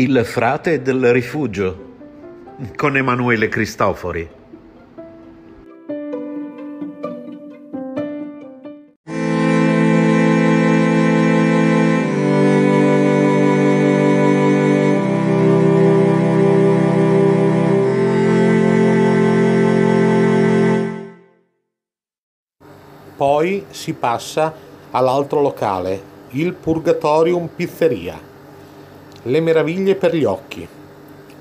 Il frate del rifugio con Emanuele Cristofori. Poi si passa all'altro locale, il Purgatorium Pizzeria. Le meraviglie per gli occhi.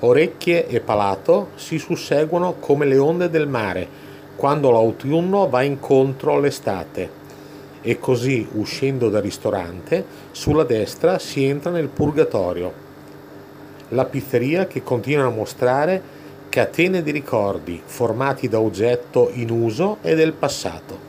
Orecchie e palato si susseguono come le onde del mare quando l'autunno va incontro all'estate. E così, uscendo dal ristorante, sulla destra si entra nel purgatorio. La pizzeria che continua a mostrare catene di ricordi formati da oggetto in uso e del passato.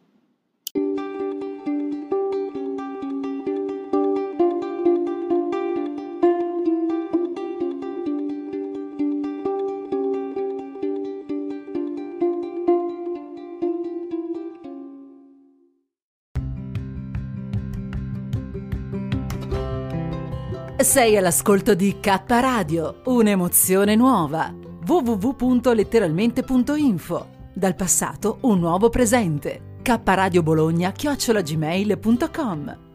Sei all'ascolto di K Radio, un'emozione nuova. www.letteralmente.info. Dal passato un nuovo presente. K Radio Bologna chiocciolagmail.com